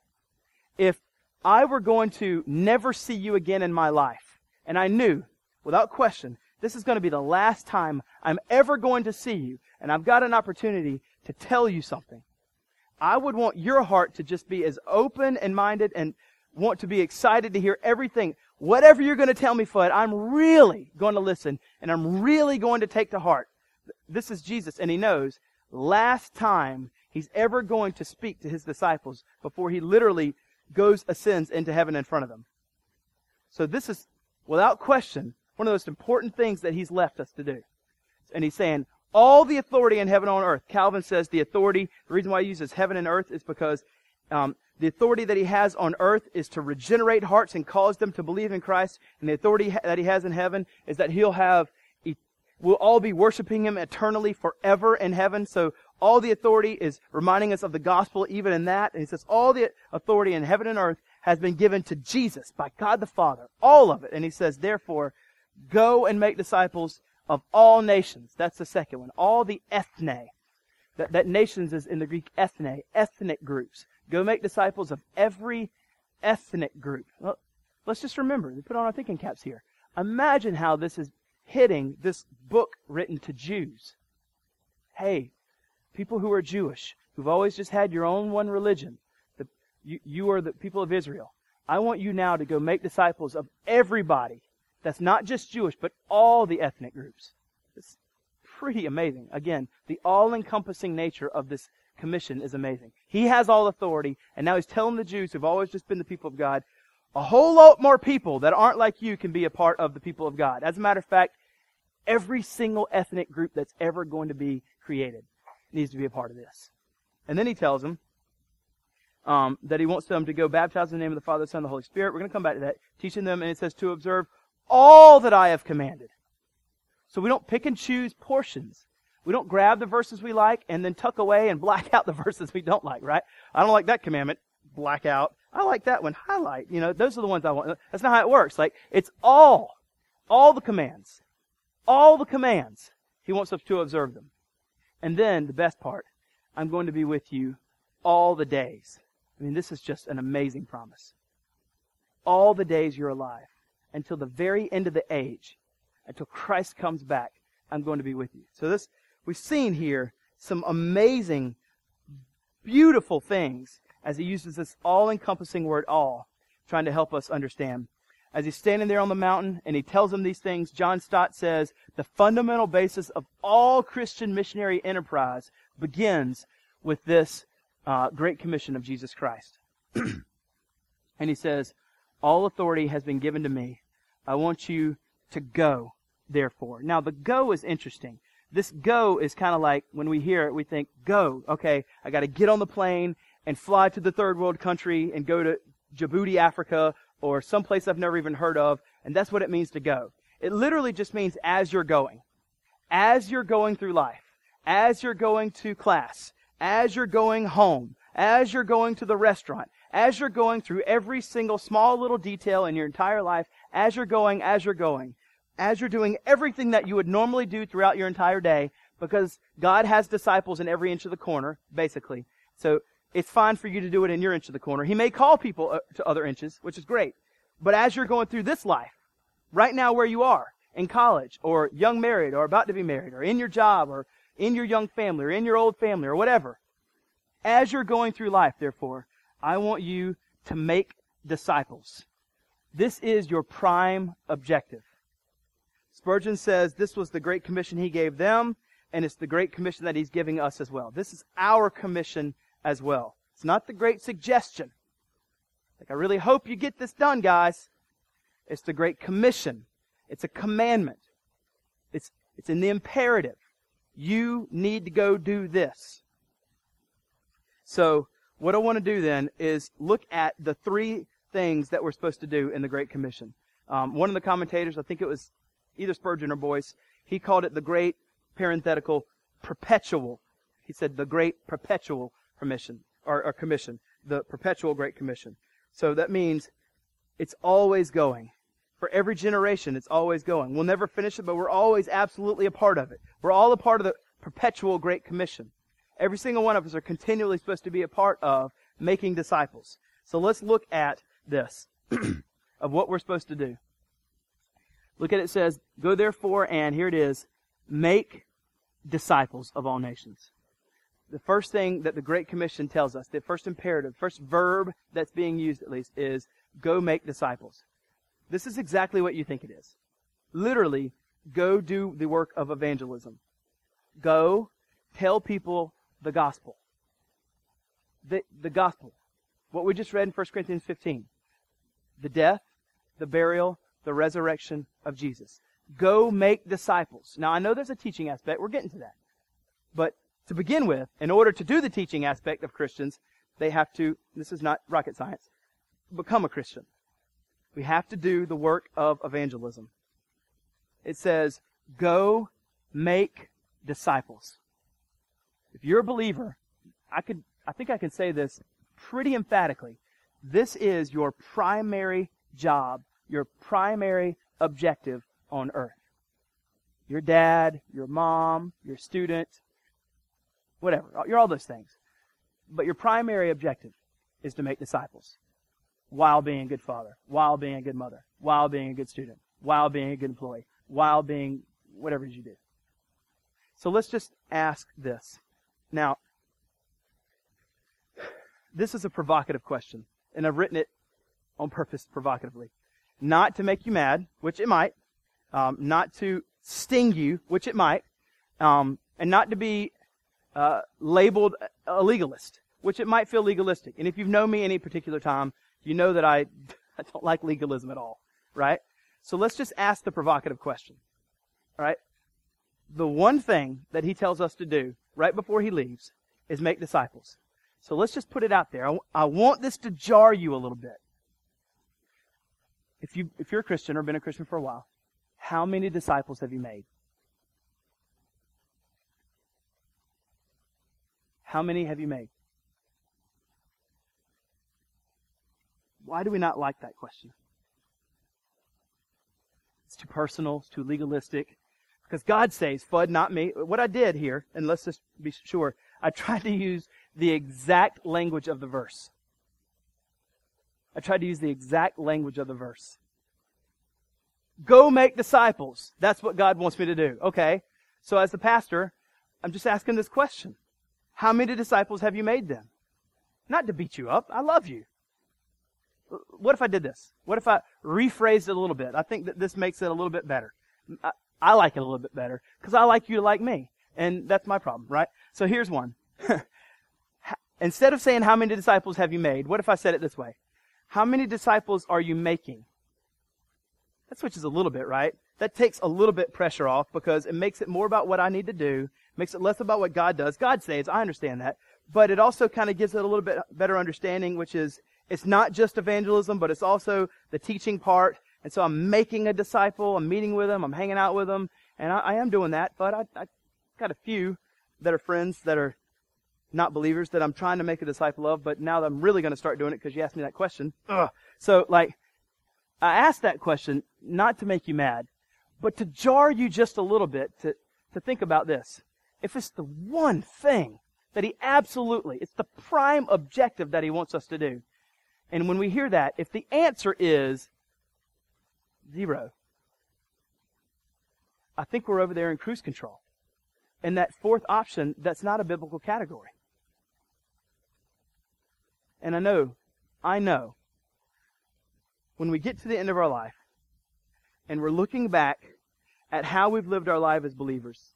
If I were going to never see you again in my life, and I knew, without question, this is going to be the last time I'm ever going to see you, and I've got an opportunity to tell you something, I would want your heart to just be as open and minded and want to be excited to hear everything. Whatever you're going to tell me, Fudd, I'm really going to listen, and I'm really going to take to heart. This is Jesus, and he knows last time he's ever going to speak to his disciples before he literally goes, ascends into heaven in front of them. So this is, without question, one of the most important things that he's left us to do. And he's saying, all the authority in heaven on earth. Calvin says the authority, the reason why he uses heaven and earth is because um, the authority that he has on earth is to regenerate hearts and cause them to believe in Christ. And the authority that he has in heaven is that he'll have, we'll all be worshiping him eternally forever in heaven. So all the authority is reminding us of the gospel even in that. And he says all the authority in heaven and earth has been given to Jesus by God the Father. All of it. And he says, therefore, go and make disciples of all nations. That's the second one. All the ethne. That, that nations is in the Greek ethne, ethnic groups. Go make disciples of every ethnic group. Well, let's just remember, we put on our thinking caps here. Imagine how this is hitting this book written to Jews. Hey, people who are Jewish, who've always just had your own one religion, the, you, you are the people of Israel. I want you now to go make disciples of everybody that's not just Jewish, but all the ethnic groups. It's pretty amazing. Again, the all encompassing nature of this commission is amazing. He has all authority, and now he's telling the Jews who've always just been the people of God, a whole lot more people that aren't like you can be a part of the people of God. As a matter of fact, every single ethnic group that's ever going to be created needs to be a part of this. And then he tells them um, that he wants them to go baptize in the name of the Father, the Son, and the Holy Spirit. We're going to come back to that. Teaching them, and it says to observe all that I have commanded. So we don't pick and choose portions. We don't grab the verses we like and then tuck away and black out the verses we don't like, right? I don't like that commandment. Black out. I like that one. Highlight. You know, those are the ones I want. That's not how it works. Like, it's all, all the commands. All the commands. He wants us to observe them. And then, the best part, I'm going to be with you all the days. I mean, this is just an amazing promise. All the days you're alive until the very end of the age, until Christ comes back, I'm going to be with you. So this, we've seen here some amazing, beautiful things as he uses this all-encompassing word all, trying to help us understand. As he's standing there on the mountain and he tells them these things, John Stott says the fundamental basis of all Christian missionary enterprise begins with this uh, great commission of Jesus Christ. and he says, All authority has been given to me. I want you to go, therefore. Now, the go is interesting. This go is kind of like when we hear it, we think, go. Okay, I got to get on the plane and fly to the third world country and go to Djibouti, Africa, or someplace I've never even heard of. And that's what it means to go. It literally just means as you're going. As you're going through life. As you're going to class. As you're going home. As you're going to the restaurant. As you're going through every single small little detail in your entire life. As you're going, as you're going. As you're doing everything that you would normally do throughout your entire day. Because God has disciples in every inch of the corner, basically. So it's fine for you to do it in your inch of the corner. He may call people uh, to other inches, which is great. But as you're going through this life, right now where you are, in college, or young married, or about to be married, or in your job, or in your young family, or in your old family, or whatever, as you're going through life, therefore, I want you to make disciples. This is your prime objective. Spurgeon says this was the great commission he gave them, and it's the great commission that he's giving us as well. This is our commission as well. It's not the great suggestion. Like, I really hope you get this done, guys. It's the great commission. It's a commandment. It's, it's in the imperative. You need to go do this. So, what I want to do then is look at the three things that we're supposed to do in the Great Commission. Um, one of the commentators, I think it was either Spurgeon or Boice, he called it the Great Parenthetical Perpetual. He said the Great Perpetual Permission or, or Commission, the Perpetual Great Commission. So that means it's always going. For every generation, it's always going. We'll never finish it, but we're always absolutely a part of it. We're all a part of the perpetual Great Commission. Every single one of us are continually supposed to be a part of making disciples. So let's look at this of what we're supposed to do. Look at it, it says, Go therefore, and here it is, make disciples of all nations. The first thing that the Great Commission tells us, the first imperative, first verb that's being used at least, is go make disciples. This is exactly what you think it is. Literally, go do the work of evangelism. Go tell people the gospel. The, the gospel. What we just read in 1 Corinthians 15. The death, the burial, the resurrection of Jesus. Go make disciples. Now, I know there's a teaching aspect. We're getting to that. But to begin with, in order to do the teaching aspect of Christians, they have to, this is not rocket science, become a Christian. We have to do the work of evangelism. It says, go make disciples. If you're a believer, I could, I think I can say this pretty emphatically. This is your primary job, your primary objective on earth. Your dad, your mom, your student, whatever. You're all those things. But your primary objective is to make disciples while being a good father, while being a good mother, while being a good student, while being a good employee, while being whatever you do. So let's just ask this. Now, this is a provocative question, and I've written it on purpose provocatively. Not to make you mad, which it might, um, not to sting you, which it might, um, and not to be uh, labeled a legalist, which it might feel legalistic. And if you've known me any particular time, you know that I, I don't like legalism at all, right? So let's just ask the provocative question, all right? The one thing that he tells us to do right before he leaves is make disciples. So let's just put it out there. I, I want this to jar you a little bit. If you if you're a Christian or been a Christian for a while, how many disciples have you made? How many have you made? Why do we not like that question? It's too personal, it's too legalistic. Because God says, Fudd, not me. What I did here, and let's just be sure, I tried to use the exact language of the verse. I tried to use the exact language of the verse. Go make disciples. That's what God wants me to do. Okay. So as the pastor, I'm just asking this question. How many disciples have you made then? Not to beat you up. I love you. What if I did this? What if I rephrased it a little bit? I think that this makes it a little bit better. I, I like it a little bit better because I like you to like me. And that's my problem, right? So here's one. Instead of saying, How many disciples have you made? What if I said it this way? How many disciples are you making? That switches a little bit, right? That takes a little bit pressure off because it makes it more about what I need to do, makes it less about what God does. God saves, I understand that. But it also kind of gives it a little bit better understanding, which is it's not just evangelism, but it's also the teaching part. And so I'm making a disciple, I'm meeting with them, I'm hanging out with them, and I, I am doing that, but I, I got a few that are friends that are not believers that I'm trying to make a disciple of, but now that I'm really going to start doing it because you asked me that question. Ugh. So, like, I asked that question not to make you mad, but to jar you just a little bit to, to think about this. If it's the one thing that he absolutely, it's the prime objective that he wants us to do. And when we hear that, if the answer is zero, I think we're over there in cruise control. And that fourth option, that's not a biblical category. And I know, I know, when we get to the end of our life and we're looking back at how we've lived our life as believers,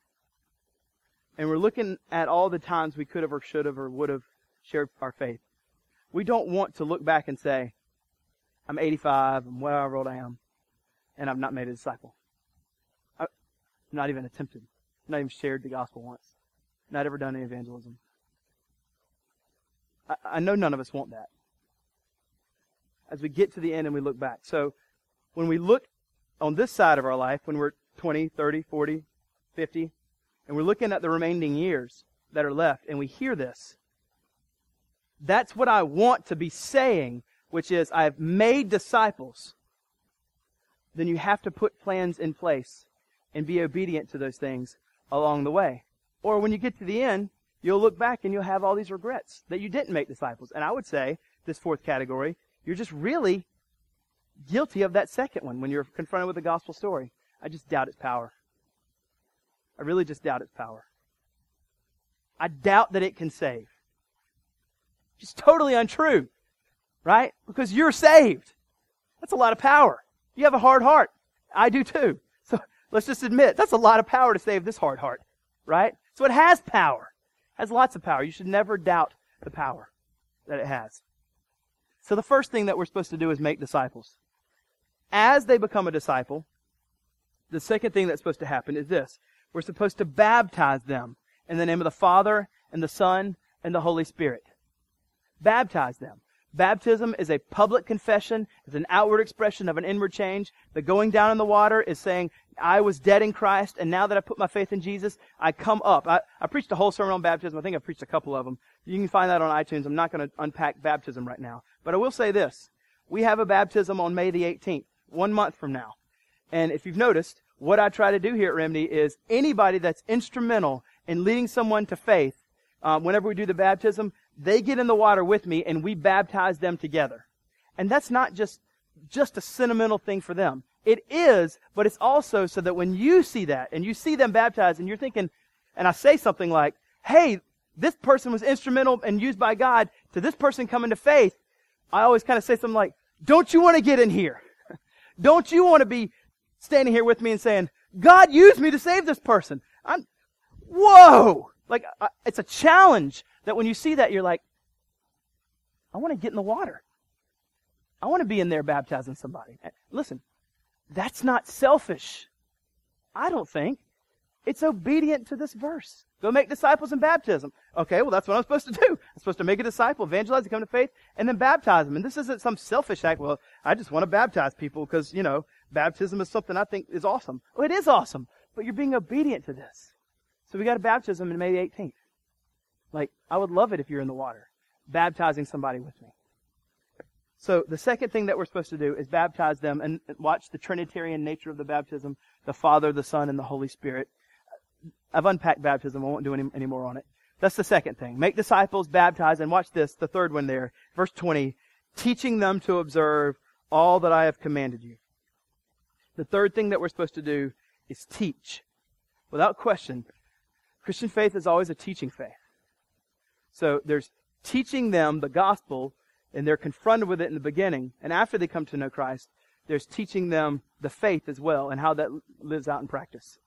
and we're looking at all the times we could have or should have or would have shared our faith, we don't want to look back and say, I'm 85, I'm whatever old I am, and I've not made a disciple. I've not even attempted, not even shared the gospel once, not ever done any evangelism. I, I know none of us want that. As we get to the end and we look back. So when we look on this side of our life, when we're 20, 30, 40, 50, and we're looking at the remaining years that are left, and we hear this, that's what I want to be saying, which is, I've made disciples. Then you have to put plans in place and be obedient to those things along the way. Or when you get to the end, you'll look back and you'll have all these regrets that you didn't make disciples. And I would say, this fourth category, you're just really guilty of that second one when you're confronted with the gospel story. I just doubt its power. I really just doubt its power. I doubt that it can save. Just totally untrue. Right? Because you're saved. That's a lot of power. You have a hard heart. I do too. So let's just admit that's a lot of power to save this hard heart. Right? So it has power has lots of power. You should never doubt the power that it has. So the first thing that we're supposed to do is make disciples. As they become a disciple, the second thing that's supposed to happen is this. We're supposed to baptize them in the name of the Father and the Son and the Holy Spirit. Baptize them. Baptism is a public confession, it's an outward expression of an inward change. The going down in the water is saying, I was dead in Christ, and now that I put my faith in Jesus, I come up. I, I preached a whole sermon on baptism. I think I've preached a couple of them. You can find that on iTunes. I'm not going to unpack baptism right now. But I will say this. We have a baptism on May the 18th, one month from now. And if you've noticed, what I try to do here at Remedy is anybody that's instrumental in leading someone to faith, um, whenever we do the baptism, they get in the water with me and we baptize them together. And that's not just, just a sentimental thing for them. It is, but it's also so that when you see that and you see them baptized and you're thinking, and I say something like, hey, this person was instrumental and used by God to this person coming to faith, I always kind of say something like, don't you want to get in here? don't you want to be standing here with me and saying, God used me to save this person? I'm, whoa! Like, it's a challenge that when you see that, you're like, I want to get in the water. I want to be in there baptizing somebody. Listen, that's not selfish. I don't think. It's obedient to this verse. Go make disciples in baptism. Okay, well, that's what I'm supposed to do. I'm supposed to make a disciple, evangelize, come to faith, and then baptize them. And this isn't some selfish act. Well, I just want to baptize people because, you know, baptism is something I think is awesome. Well, it is awesome, but you're being obedient to this. So we got a baptism in May 18th. Like, I would love it if you're in the water, baptizing somebody with me. So the second thing that we're supposed to do is baptize them and watch the Trinitarian nature of the baptism, the Father, the Son, and the Holy Spirit. I've unpacked baptism. I won't do any, any more on it. That's the second thing. Make disciples, baptize, and watch this, the third one there, verse 20, teaching them to observe all that I have commanded you. The third thing that we're supposed to do is teach. Without question, Christian faith is always a teaching faith. So there's teaching them the gospel, and they're confronted with it in the beginning. And after they come to know Christ, there's teaching them the faith as well and how that lives out in practice.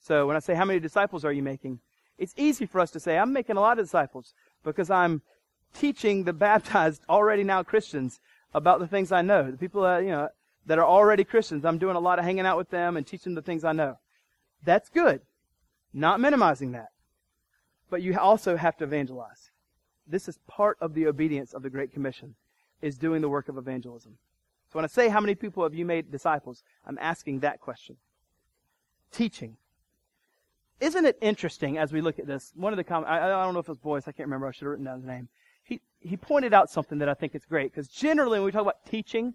So when I say, how many disciples are you making? It's easy for us to say, I'm making a lot of disciples because I'm teaching the baptized, already now Christians about the things I know. The people that, you know, that are already Christians, I'm doing a lot of hanging out with them and teaching the things I know. That's good. Not minimizing that. But you also have to evangelize. This is part of the obedience of the Great Commission, is doing the work of evangelism. So when I say how many people have you made disciples, I'm asking that question. Teaching. Isn't it interesting as we look at this? One of the comments, I, I don't know if it was Boice, I can't remember, I should have written down his name. He, he pointed out something that I think is great, because generally when we talk about teaching,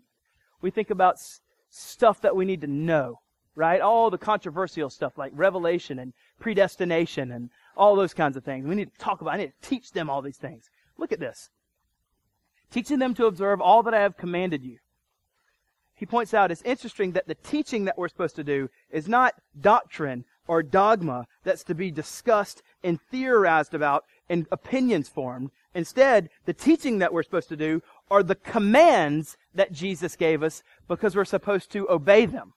we think about s- stuff that we need to know, right? All the controversial stuff like revelation and predestination and all those kinds of things. We need to talk about, I need to teach them all these things. Look at this. Teaching them to observe all that I have commanded you. He points out it's interesting that the teaching that we're supposed to do is not doctrine or dogma that's to be discussed and theorized about and opinions formed. Instead, the teaching that we're supposed to do are the commands that Jesus gave us because we're supposed to obey them.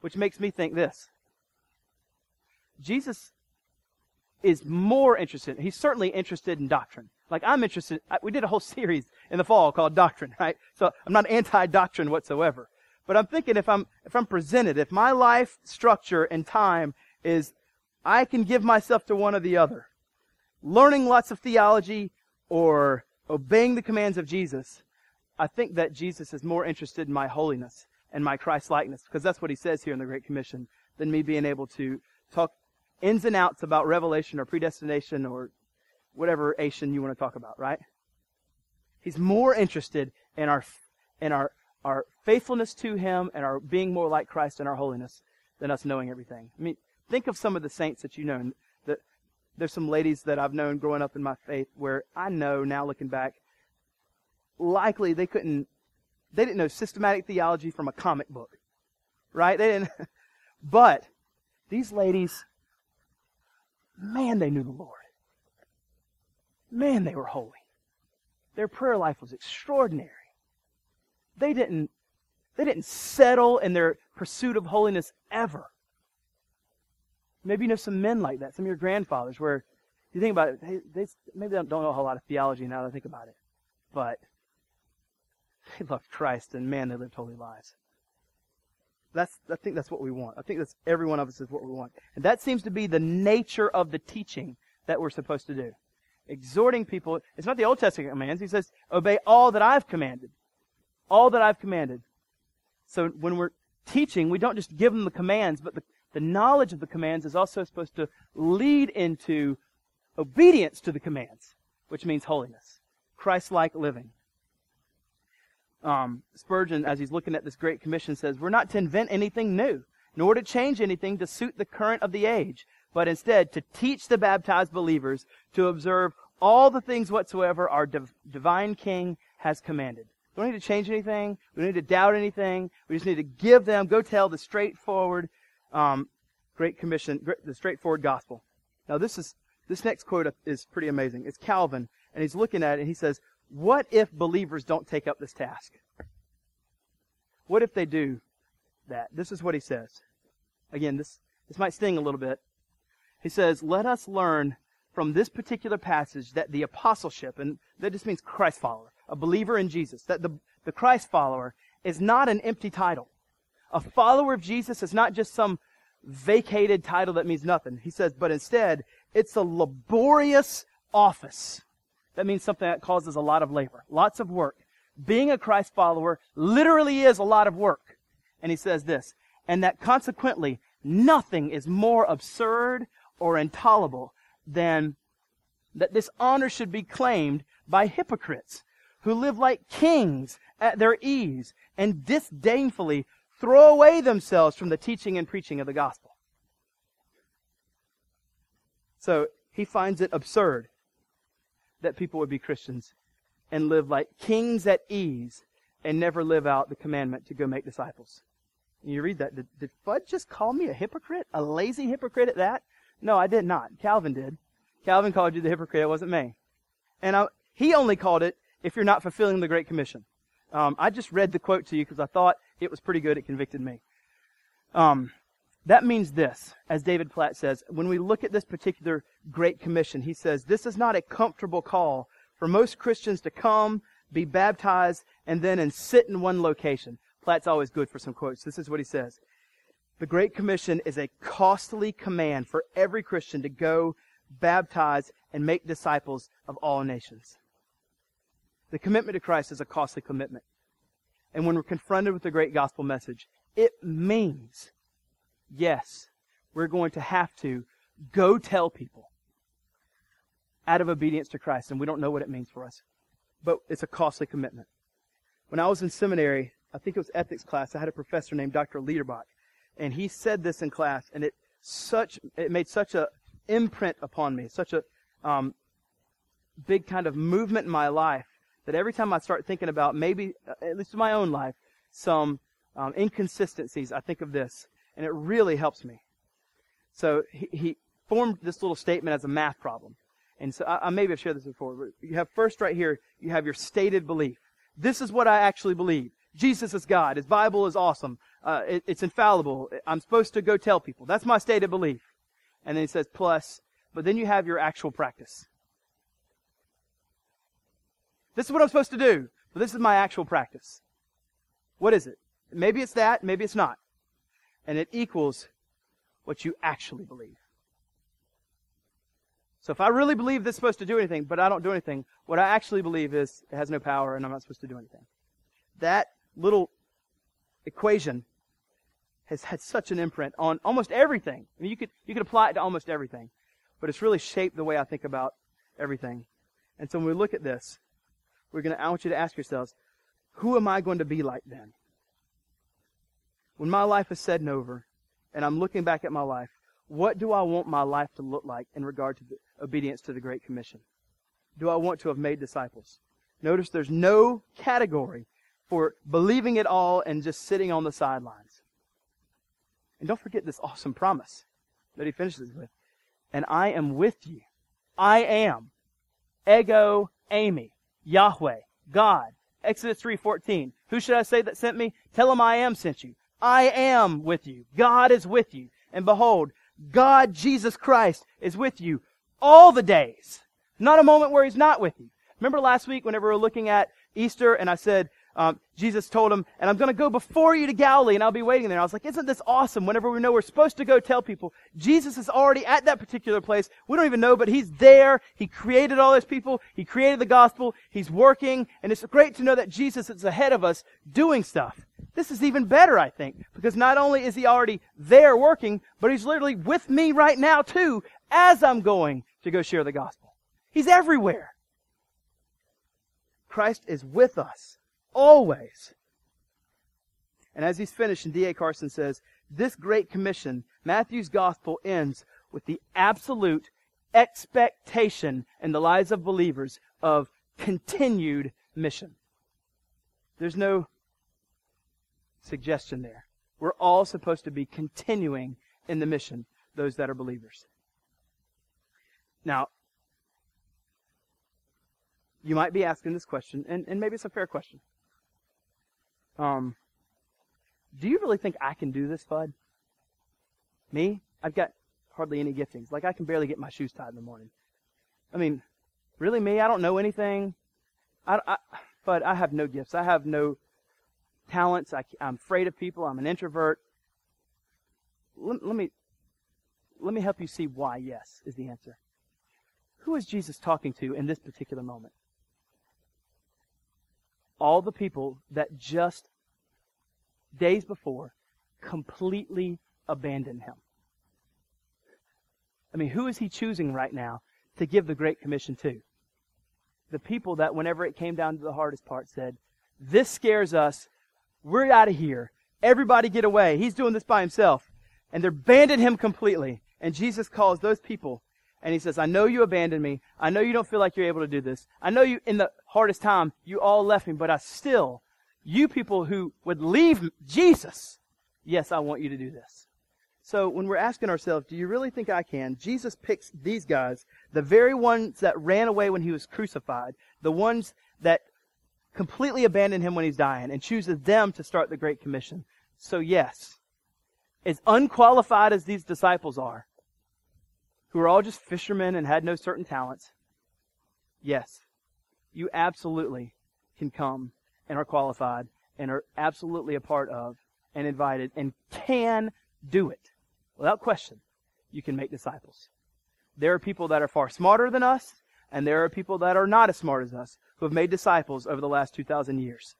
Which makes me think this. Jesus is more interested, he's certainly interested in doctrine. Like I'm interested, we did a whole series in the fall called Doctrine, right? So I'm not anti-doctrine whatsoever. But I'm thinking if I'm, if I'm presented, if my life structure and time is, I can give myself to one or the other. Learning lots of theology or obeying the commands of Jesus, I think that Jesus is more interested in my holiness and my Christ likeness, because that's what he says here in the Great Commission, than me being able to talk ins and outs about revelation or predestination or whatever Asian you want to talk about, right? He's more interested in our, in our our faithfulness to Him and our being more like Christ and our holiness than us knowing everything. I mean, think of some of the saints that you know. That there's some ladies that I've known growing up in my faith where I know now looking back, likely they couldn't, they didn't know systematic theology from a comic book, right? They didn't. But these ladies, man, they knew the Lord. Man, they were holy. Their prayer life was extraordinary they didn't, they didn't settle in their pursuit of holiness ever. Maybe you know some men like that, some of your grandfathers, where you think about it, they, they maybe they don't know a whole lot of theology now that I think about it, but they loved Christ, and man, they lived holy lives. That's, I think that's what we want. I think that's every one of us is what we want. And that seems to be the nature of the teaching that we're supposed to do. Exhorting people. It's not the Old Testament commands. He says, obey all that I've commanded. All that I've commanded. So when we're teaching, we don't just give them the commands, but the, the knowledge of the commands is also supposed to lead into obedience to the commands, which means holiness. Christ-like living. Um, Spurgeon, as he's looking at this Great Commission, says, We're not to invent anything new, nor to change anything to suit the current of the age, but instead to teach the baptized believers to observe all the things whatsoever our div- divine King has commanded. We don't need to change anything. We don't need to doubt anything. We just need to give them, go tell the straightforward, um, Great Commission, the straightforward gospel. Now this is, this next quote is pretty amazing. It's Calvin, and he's looking at it, and he says, what if believers don't take up this task? What if they do that? This is what he says. Again, this, this might sting a little bit. He says, let us learn from this particular passage that the apostleship, and that just means Christ follower, a believer in Jesus, that the, the Christ follower is not an empty title. A follower of Jesus is not just some vacated title that means nothing. He says, but instead, it's a laborious office that means something that causes a lot of labor, lots of work. Being a Christ follower literally is a lot of work. And he says this, and that consequently nothing is more absurd or intolerable than that this honor should be claimed by hypocrites who live like kings at their ease and disdainfully throw away themselves from the teaching and preaching of the gospel. So he finds it absurd that people would be Christians and live like kings at ease and never live out the commandment to go make disciples. And you read that. Did, did Fudd just call me a hypocrite? A lazy hypocrite at that? No, I did not. Calvin did. Calvin called you the hypocrite. It wasn't me. And I, he only called it if you're not fulfilling the Great Commission. Um, I just read the quote to you because I thought it was pretty good. It convicted me. Um, that means this, as David Platt says, when we look at this particular Great Commission, he says, this is not a comfortable call for most Christians to come, be baptized, and then and sit in one location. Platt's always good for some quotes. This is what he says. The Great Commission is a costly command for every Christian to go, baptize, and make disciples of all nations. The commitment to Christ is a costly commitment. And when we're confronted with the great gospel message, it means yes, we're going to have to go tell people out of obedience to Christ. And we don't know what it means for us. But it's a costly commitment. When I was in seminary, I think it was ethics class, I had a professor named Dr. Liederbach. And he said this in class, and it such it made such a imprint upon me, such a um, big kind of movement in my life that every time I start thinking about maybe, at least in my own life, some um, inconsistencies, I think of this and it really helps me. So he, he formed this little statement as a math problem. And so I, I maybe I've shared this before. you have first right here, you have your stated belief. This is what I actually believe. Jesus is God. His Bible is awesome. Uh, it, it's infallible. I'm supposed to go tell people. That's my stated belief. And then he says plus, but then you have your actual practice. This is what I'm supposed to do, but this is my actual practice. What is it? Maybe it's that, maybe it's not and it equals what you actually believe. So if I really believe this is supposed to do anything, but I don't do anything, what I actually believe is it has no power and I'm not supposed to do anything. That little equation has had such an imprint on almost everything. I mean, you could, you could apply it to almost everything, but it's really shaped the way I think about everything. And so when we look at this, we're going to, I want you to ask yourselves, who am I going to be like then? when my life is said and over, and I'm looking back at my life, what do I want my life to look like in regard to obedience to the Great Commission? Do I want to have made disciples? Notice there's no category for believing it all and just sitting on the sidelines. And don't forget this awesome promise that he finishes with. And I am with you. I am. Ego eimi. Yahweh. God. Exodus 3.14. Who should I say that sent me? Tell him I am sent you. I am with you. God is with you. And behold, God, Jesus Christ, is with you all the days. Not a moment where He's not with you. Remember last week whenever we were looking at Easter and I said, um, Jesus told him, and I'm going to go before you to Galilee and I'll be waiting there. I was like, isn't this awesome? Whenever we know we're supposed to go tell people, Jesus is already at that particular place. We don't even know, but he's there. He created all those people. He created the gospel. He's working. And it's great to know that Jesus is ahead of us doing stuff. This is even better, I think, because not only is he already there working, but he's literally with me right now too, as I'm going to go share the gospel. He's everywhere. Christ is with us always. And as he's finishing, D.A. Carson says, this great commission, Matthew's gospel ends with the absolute expectation in the lives of believers of continued mission. There's no suggestion there. We're all supposed to be continuing in the mission, those that are believers. Now, you might be asking this question, and, and maybe it's a fair question. Um, do you really think I can do this, Bud? Me? I've got hardly any giftings. Like, I can barely get my shoes tied in the morning. I mean, really, me? I don't know anything. I, I, I have no gifts. I have no talents. I, am afraid of people. I'm an introvert. Let me let me help you see why yes is the answer. Who is Jesus talking to in this particular moment? All the people that just days before completely abandoned him. I mean, who is he choosing right now to give the Great Commission to? The people that, whenever it came down to the hardest part, said, This scares us. We're out of here. Everybody get away. He's doing this by himself. And they're abandoned him completely. And Jesus calls those people and he says, I know you abandoned me. I know you don't feel like you're able to do this. I know you, in the hardest time, you all left me, but I still, you people who would leave Jesus, yes, I want you to do this. So when we're asking ourselves, do you really think I can? Jesus picks these guys, the very ones that ran away when he was crucified, the ones that completely abandoned him when he's dying, and chooses them to start the Great Commission. So yes, as unqualified as these disciples are, who are all just fishermen and had no certain talents, yes, you absolutely can come and are qualified and are absolutely a part of and invited and can do it. Without question, you can make disciples. There are people that are far smarter than us, and there are people that are not as smart as us who have made disciples over the last 2,000 years.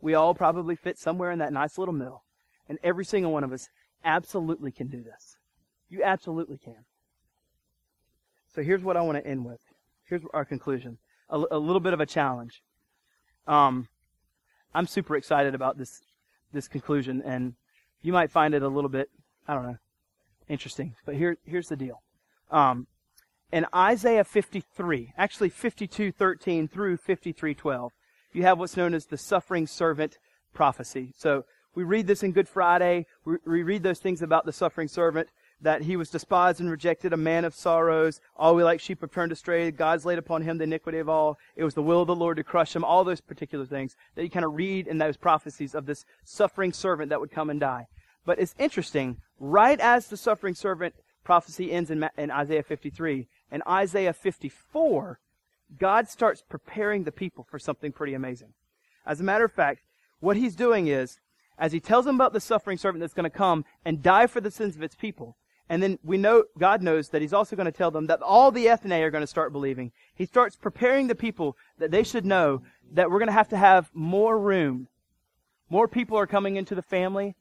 We all probably fit somewhere in that nice little middle, and every single one of us absolutely can do this. You absolutely can. So here's what I want to end with. Here's our conclusion. A, a little bit of a challenge. Um, I'm super excited about this this conclusion, and you might find it a little bit, I don't know, interesting. But here here's the deal. Um, in Isaiah 53, actually 52:13 through 53:12, you have what's known as the suffering servant prophecy. So we read this in Good Friday. We, we read those things about the suffering servant that he was despised and rejected, a man of sorrows. All we like sheep have turned astray. God's laid upon him the iniquity of all. It was the will of the Lord to crush him. All those particular things that you kind of read in those prophecies of this suffering servant that would come and die. But it's interesting, right as the suffering servant prophecy ends in, in Isaiah 53, in Isaiah 54, God starts preparing the people for something pretty amazing. As a matter of fact, what he's doing is, as he tells them about the suffering servant that's going to come and die for the sins of its people, and then we know, God knows that He's also going to tell them that all the ethne are going to start believing. He starts preparing the people that they should know that we're going to have to have more room. More people are coming into the family,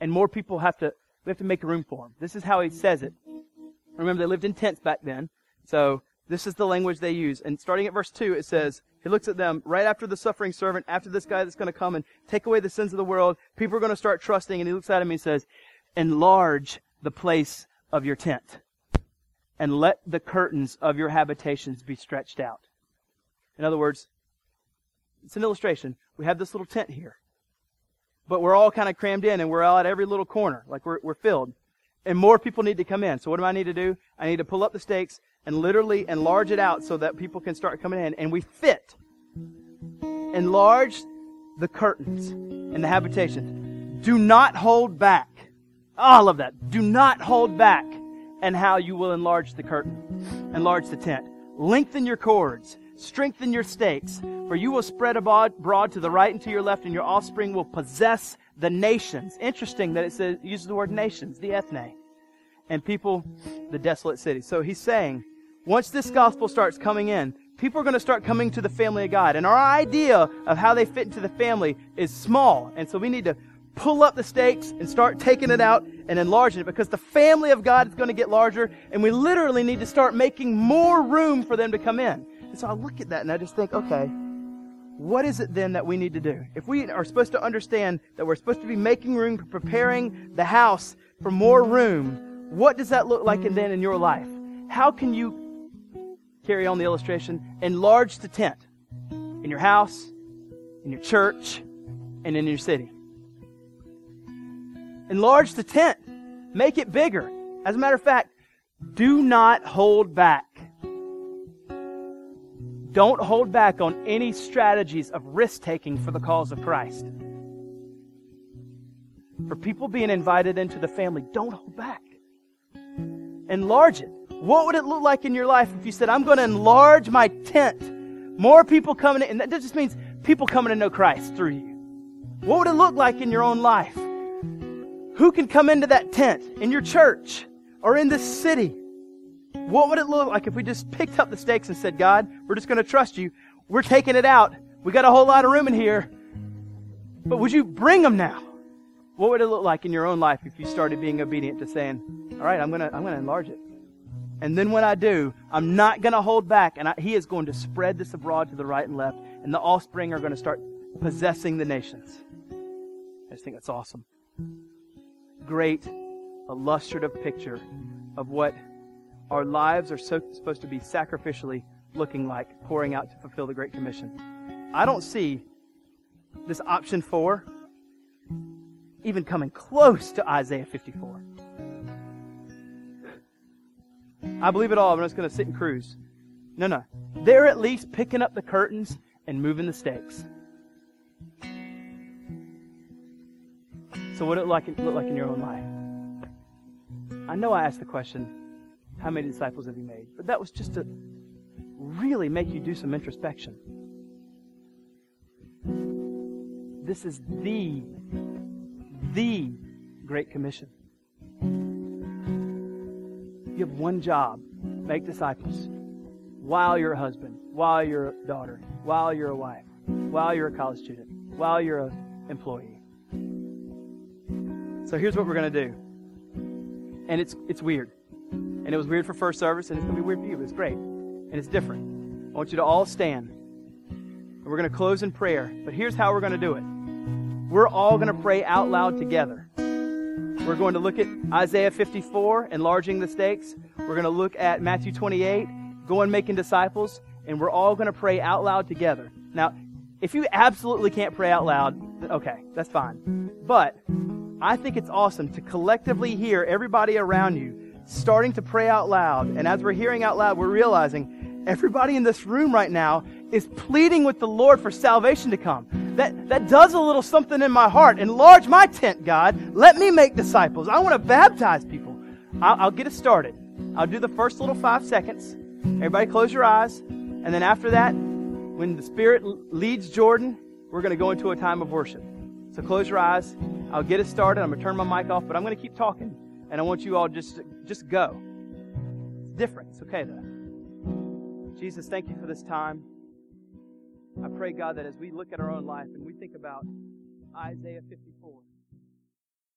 and more people have to, we have to make room for them. This is how He says it. Remember, they lived in tents back then. So, this is the language they use. And starting at verse 2, it says, He looks at them right after the suffering servant, after this guy that's going to come and take away the sins of the world. People are going to start trusting, and He looks at him and He says, Enlarge the place of your tent, and let the curtains of your habitations be stretched out. In other words, it's an illustration. We have this little tent here, but we're all kind of crammed in, and we're all at every little corner, like we're, we're filled. And more people need to come in. So what do I need to do? I need to pull up the stakes and literally enlarge it out so that people can start coming in, and we fit. Enlarge the curtains and the habitation. Do not hold back. All of that. Do not hold back and how you will enlarge the curtain, enlarge the tent. Lengthen your cords Strengthen your stakes, for you will spread abroad, to the right and to your left, and your offspring will possess the nations. Interesting that it says, uses the word nations, the ethne, and people, the desolate city. So he's saying, once this gospel starts coming in, people are going to start coming to the family of God. And our idea of how they fit into the family is small. And so we need to pull up the stakes and start taking it out and enlarging it because the family of God is going to get larger and we literally need to start making more room for them to come in. And so I look at that and I just think, okay, what is it then that we need to do? If we are supposed to understand that we're supposed to be making room, preparing the house for more room, what does that look like and then in your life? How can you carry on the illustration? Enlarge the tent in your house, in your church, and in your city. Enlarge the tent. Make it bigger. As a matter of fact, do not hold back. Don't hold back on any strategies of risk taking for the cause of Christ. For people being invited into the family, don't hold back. Enlarge it. What would it look like in your life if you said, I'm going to enlarge my tent? More people coming in, and that just means people coming to know Christ through you. What would it look like in your own life? Who can come into that tent in your church or in this city? What would it look like if we just picked up the stakes and said, God, we're just going to trust you. We're taking it out. We got a whole lot of room in here. But would you bring them now? What would it look like in your own life if you started being obedient to saying, all right, I'm going to, I'm going to enlarge it. And then when I do, I'm not going to hold back. And I, he is going to spread this abroad to the right and left. And the offspring are going to start possessing the nations. I just think that's awesome great illustrative picture of what our lives are so, supposed to be sacrificially looking like, pouring out to fulfill the Great Commission. I don't see this option four even coming close to Isaiah 54. I believe it all. I'm just going to sit and cruise. No, no. They're at least picking up the curtains and moving the stakes. So, what it like, look like in your own life? I know I asked the question, how many disciples have you made? But that was just to really make you do some introspection. This is the, the Great Commission. You have one job make disciples while you're a husband, while you're a daughter, while you're a wife, while you're a college student, while you're an employee. So here's what we're going to do. And it's, it's weird. And it was weird for first service, and it's going to be weird for you, but it's great. And it's different. I want you to all stand. And we're going to close in prayer. But here's how we're going to do it we're all going to pray out loud together. We're going to look at Isaiah 54, enlarging the stakes. We're going to look at Matthew 28, going making disciples. And we're all going to pray out loud together. Now, if you absolutely can't pray out loud, okay, that's fine. But I think it's awesome to collectively hear everybody around you starting to pray out loud. And as we're hearing out loud, we're realizing everybody in this room right now is pleading with the Lord for salvation to come. That, that does a little something in my heart. Enlarge my tent, God. Let me make disciples. I want to baptize people. I'll, I'll get us started. I'll do the first little five seconds. Everybody close your eyes. And then after that, when the Spirit leads Jordan, we're going to go into a time of worship. So close your eyes. I'll get it started. I'm going to turn my mic off, but I'm going to keep talking. And I want you all just just go. It's different. It's okay though. Jesus, thank you for this time. I pray, God, that as we look at our own life and we think about Isaiah 54,